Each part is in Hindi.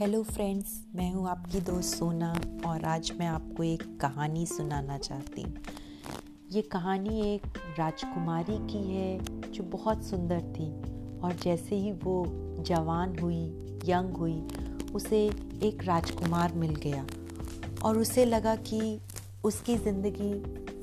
हेलो फ्रेंड्स मैं हूँ आपकी दोस्त सोना और आज मैं आपको एक कहानी सुनाना चाहती हूँ। ये कहानी एक राजकुमारी की है, जो बहुत सुंदर थी और जैसे ही वो जवान हुई, यंग हुई, उसे एक राजकुमार मिल गया और उसे लगा कि उसकी ज़िंदगी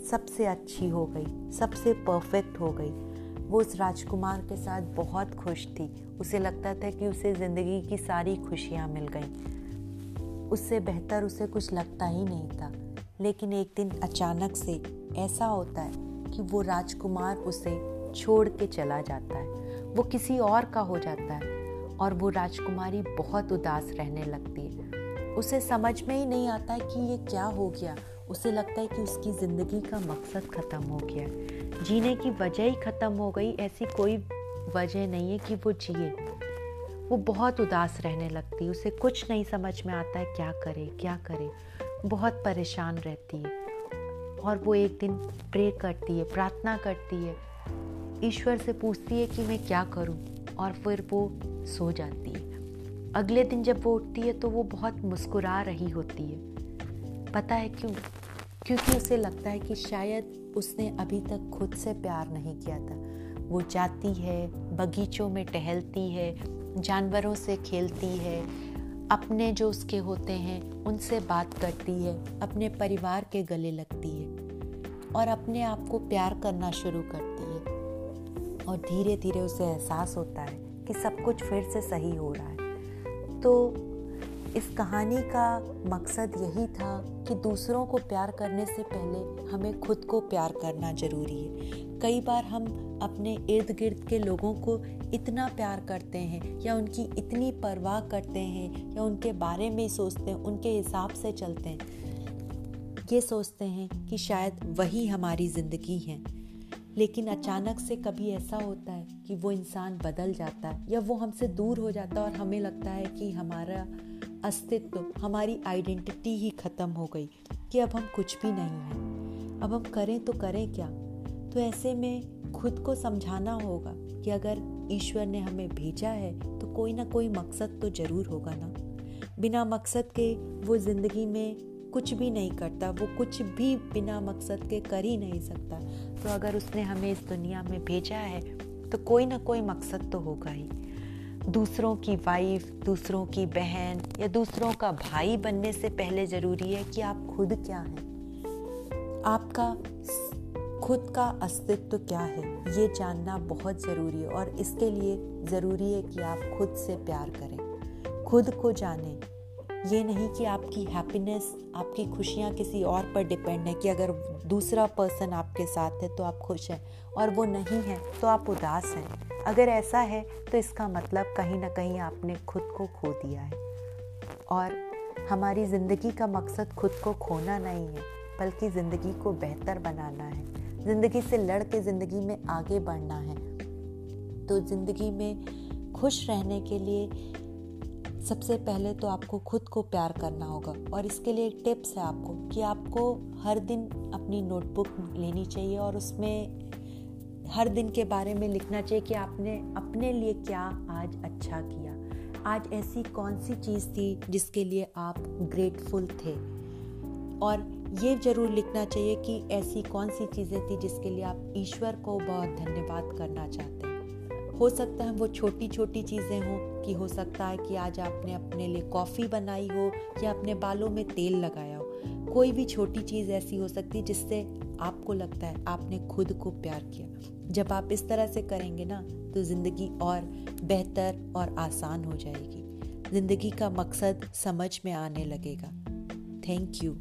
सबसे अच्छी हो गई, सबसे परफेक्ट हो गई। वो उस राजकुमार के साथ बहुत खुश थी। उसे लगता था कि उसे ज़िंदगी की सारी खुशियाँ मिल गईं। उससे बेहतर उसे कुछ लगता ही नहीं था। लेकिन एक दिन अचानक से ऐसा होता है कि वो राजकुमार उसे छोड़ के चला जाता है। वो किसी और का हो जाता है और वो राजकुमारी बहुत उदास रहने लगती है। उसे समझ में ही नहीं आता कि ये क्या हो गया। उसे लगता है कि उसकी ज़िंदगी का मकसद ख़त्म हो गया जीने की वजह ही ख़त्म हो गई, ऐसी कोई वजह नहीं है कि वो जिए। वो बहुत उदास रहने लगती उसे कुछ नहीं समझ में आता है क्या करे क्या करे। बहुत परेशान रहती है और वो एक दिन प्रे करती है, प्रार्थना करती है। ईश्वर से पूछती है कि मैं क्या करूँ और फिर वो सो जाती है। अगले दिन जब वो उठती है तो वो बहुत मुस्कुरा रही होती है। पता है क्यों? क्योंकि उसे लगता है कि शायद उसने अभी तक खुद से प्यार नहीं किया था। वो जाती है, बगीचों में टहलती है, जानवरों से खेलती है, अपने जो उसके होते हैं, उनसे बात करती है, अपने परिवार के गले लगती है और अपने आप को प्यार करना शुरू करती है। और धीरे धीरे उसे एहसास होता है कि सब कुछ फिर से सही हो रहा है। तो इस कहानी का मकसद यही था कि दूसरों को प्यार करने से पहले हमें खुद को प्यार करना ज़रूरी है। कई बार हम अपने इर्द गिर्द के लोगों को इतना प्यार करते हैं या उनकी इतनी परवाह करते हैं या उनके बारे में सोचते हैं, उनके हिसाब से चलते हैं, ये सोचते हैं कि शायद वही हमारी ज़िंदगी है। लेकिन अचानक से कभी ऐसा होता है कि वो इंसान बदल जाता है या वो हमसे दूर हो जाता है और हमें लगता है कि हमारा अस्तित्व, हमारी आइडेंटिटी ही खत्म हो गई कि अब हम कुछ भी नहीं हैं। अब हम करें तो करें क्या? तो ऐसे में खुद को समझाना होगा कि अगर ईश्वर ने हमें भेजा है तो कोई ना कोई मकसद तो ज़रूर होगा ना। बिना मकसद के वो ज़िंदगी में कुछ भी नहीं करता, वो कुछ भी बिना मकसद के कर ही नहीं सकता। तो अगर उसने हमें इस दुनिया में भेजा है तो कोई ना कोई मकसद तो होगा ही। दूसरों की वाइफ दूसरों की बहन या दूसरों का भाई बनने से पहले ज़रूरी है कि आप खुद क्या हैं। आपका खुद का अस्तित्व क्या है, ये जानना बहुत ज़रूरी है और इसके लिए ज़रूरी है कि आप खुद से प्यार करें। खुद को जानें ये नहीं कि आपकी हैप्पीनेस आपकी खुशियाँ किसी और पर डिपेंड है कि अगर दूसरा पर्सन आपके साथ है तो आप खुश हैं और वो नहीं है तो आप उदास हैं। अगर ऐसा है तो इसका मतलब कहीं ना कहीं आपने खुद को खो दिया है। और हमारी ज़िंदगी का मकसद खुद को खोना नहीं है, बल्कि ज़िंदगी को बेहतर बनाना है। ज़िंदगी से लड़ के ज़िंदगी में आगे बढ़ना है। तो ज़िंदगी में खुश रहने के लिए सबसे पहले तो आपको खुद को प्यार करना होगा और इसके लिए एक टिप्स है आपको कि आपको हर दिन अपनी नोटबुक लेनी चाहिए और उसमें हर दिन के बारे में लिखना चाहिए कि आपने अपने लिए क्या आज अच्छा किया। आज ऐसी कौन सी चीज़ थी जिसके लिए आप ग्रेटफुल थे? और ये ज़रूर लिखना चाहिए कि ऐसी कौन सी चीज़ें थी जिसके लिए आप ईश्वर को बहुत धन्यवाद करना चाहते हैं। हो सकता है वो छोटी छोटी चीज़ें हों कि हो सकता है कि आज आपने अपने लिए कॉफ़ी बनाई हो या अपने बालों में तेल लगाया हो। कोई भी छोटी चीज़ ऐसी हो सकती है जिससे आपको लगता है आपने खुद को प्यार किया। जब आप इस तरह से करेंगे ना तो ज़िंदगी और बेहतर और आसान हो जाएगी। ज़िंदगी का मकसद समझ में आने लगेगा। Thank you